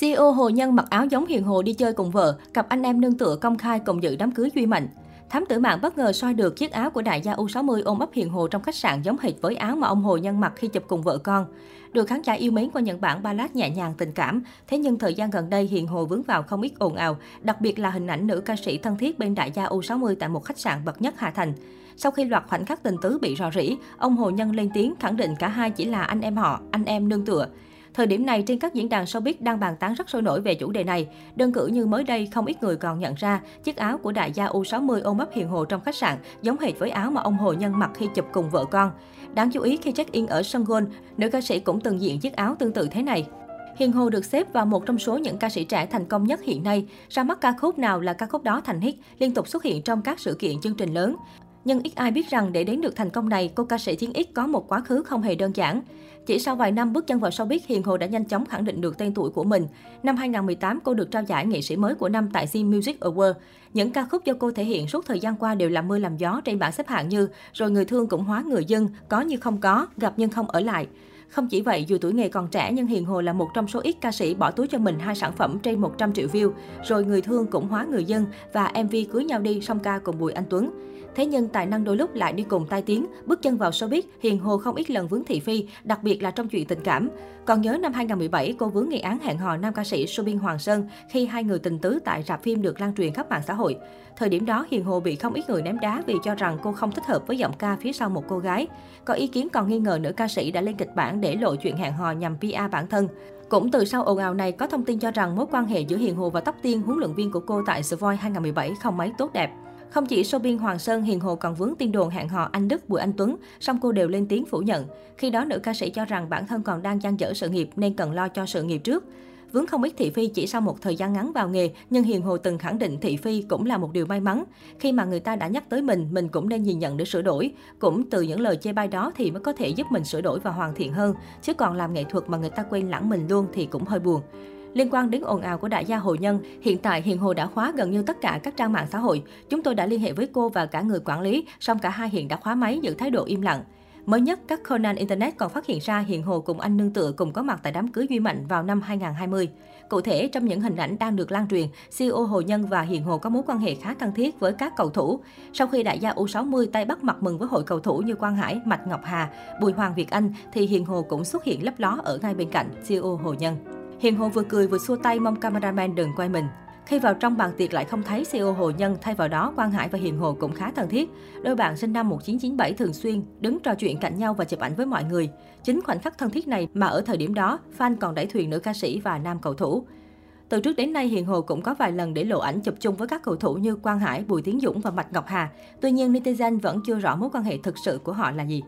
CEO Hồ Nhân mặc áo giống Hiền Hồ đi chơi cùng vợ, cặp anh em nương tựa công khai cùng dự đám cưới Duy Mạnh. Thám tử mạng bất ngờ soi được chiếc áo của đại gia U60 ôm ấp Hiền Hồ trong khách sạn giống hệt với áo mà ông Hồ Nhân mặc khi chụp cùng vợ con. Được khán giả yêu mến qua những bản ballad nhẹ nhàng tình cảm, thế nhưng thời gian gần đây Hiền Hồ vướng vào không ít ồn ào, đặc biệt là hình ảnh nữ ca sĩ thân thiết bên đại gia U60 tại một khách sạn bậc nhất Hà Thành. Sau khi loạt khoảnh khắc tình tứ bị rò rỉ, ông Hồ Nhân lên tiếng khẳng định cả hai chỉ là anh em họ, anh em nương tựa. Thời điểm này, trên các diễn đàn showbiz đang bàn tán rất sôi nổi về chủ đề này. Đơn cử như mới đây, không ít người còn nhận ra chiếc áo của đại gia U60 ôm ấp hiền hồ trong khách sạn giống hệt với áo mà ông Hồ Nhân mặc khi chụp cùng vợ con. Đáng chú ý khi check-in ở sân golf, nữ ca sĩ cũng từng diện chiếc áo tương tự thế này. Hiền Hồ được xếp vào một trong số những ca sĩ trẻ thành công nhất hiện nay. Ra mắt ca khúc nào là ca khúc đó thành hit, liên tục xuất hiện trong các sự kiện chương trình lớn. Nhưng ít ai biết rằng để đến được thành công này, cô ca sĩ Chiến X có một quá khứ không hề đơn giản. Chỉ sau vài năm bước chân vào showbiz, Hiền Hồ đã nhanh chóng khẳng định được tên tuổi của mình. Năm 2018, cô được trao giải nghệ sĩ mới của năm tại Zee Music Award. Những ca khúc do cô thể hiện suốt thời gian qua đều làm mưa làm gió trên bảng xếp hạng như Rồi người thương cũng hóa người dân, Có như không có, Gặp nhưng không ở lại. Không chỉ vậy, dù tuổi nghề còn trẻ nhưng Hiền Hồ là một trong số ít ca sĩ bỏ túi cho mình hai sản phẩm trên 100 triệu view, rồi người thương cũng hóa người dân và MV cưới nhau đi song ca cùng Bùi Anh Tuấn. Thế nhưng tài năng đôi lúc lại đi cùng tai tiếng, bước chân vào showbiz, Hiền Hồ không ít lần vướng thị phi, đặc biệt là trong chuyện tình cảm. Còn nhớ năm 2017, cô vướng nghị án hẹn hò nam ca sĩ Subin Hoàng Sơn khi hai người tình tứ tại rạp phim được lan truyền khắp mạng xã hội. Thời điểm đó, Hiền Hồ bị không ít người ném đá vì cho rằng cô không thích hợp với giọng ca phía sau một cô gái. Có ý kiến còn nghi ngờ nữ ca sĩ đã lên kịch bản để lộ chuyện hẹn hò nhằm PR bản thân. Cũng từ sau ồn ào này, có thông tin cho rằng mối quan hệ giữa Hiền Hồ và Tóc Tiên, huấn luyện viên của cô tại The Voice 2017 không mấy tốt đẹp. Không chỉ showbiz Hoàng Sơn, Hiền Hồ còn vướng tin đồn hẹn hò anh Đức, Bùi Anh Tuấn, song cô đều lên tiếng phủ nhận. Khi đó, nữ ca sĩ cho rằng bản thân còn đang dang dở sự nghiệp nên cần lo cho sự nghiệp trước. Vướng không ít thị phi chỉ sau một thời gian ngắn vào nghề, nhưng Hiền Hồ từng khẳng định thị phi cũng là một điều may mắn. Khi mà người ta đã nhắc tới mình, mình cũng nên nhìn nhận để sửa đổi. Cũng từ những lời chê bai đó thì mới có thể giúp mình sửa đổi và hoàn thiện hơn. Chứ còn làm nghệ thuật mà người ta quên lãng mình luôn thì cũng hơi buồn. Liên quan đến ồn ào của đại gia Hồ Nhân, hiện tại Hiền Hồ đã khóa gần như tất cả các trang mạng xã hội. Chúng tôi đã liên hệ với cô và cả người quản lý, song cả hai hiện đã khóa máy giữ thái độ im lặng. Mới nhất, các Conan Internet còn phát hiện ra Hiền Hồ cùng anh nương tựa cùng có mặt tại đám cưới Duy Mạnh vào năm 2020. Cụ thể, trong những hình ảnh đang được lan truyền, CEO Hồ Nhân và Hiền Hồ có mối quan hệ khá thân thiết với các cầu thủ. Sau khi đại gia U60 tay bắt mặt mừng với hội cầu thủ như Quang Hải, Mạch Ngọc Hà, Bùi Hoàng Việt Anh, thì Hiền Hồ cũng xuất hiện lấp ló ở ngay bên cạnh CEO Hồ Nhân. Hiền Hồ vừa cười vừa xua tay mong cameraman đừng quay mình. Khi vào trong bàn tiệc lại không thấy CEO Hồ Nhân, thay vào đó Quang Hải và Hiền Hồ cũng khá thân thiết. Đôi bạn sinh năm 1997 thường xuyên đứng trò chuyện cạnh nhau và chụp ảnh với mọi người. Chính khoảnh khắc thân thiết này mà ở thời điểm đó, fan còn đẩy thuyền nữ ca sĩ và nam cầu thủ. Từ trước đến nay, Hiền Hồ cũng có vài lần để lộ ảnh chụp chung với các cầu thủ như Quang Hải, Bùi Tiến Dũng và Mạch Ngọc Hà. Tuy nhiên, netizen vẫn chưa rõ mối quan hệ thực sự của họ là gì.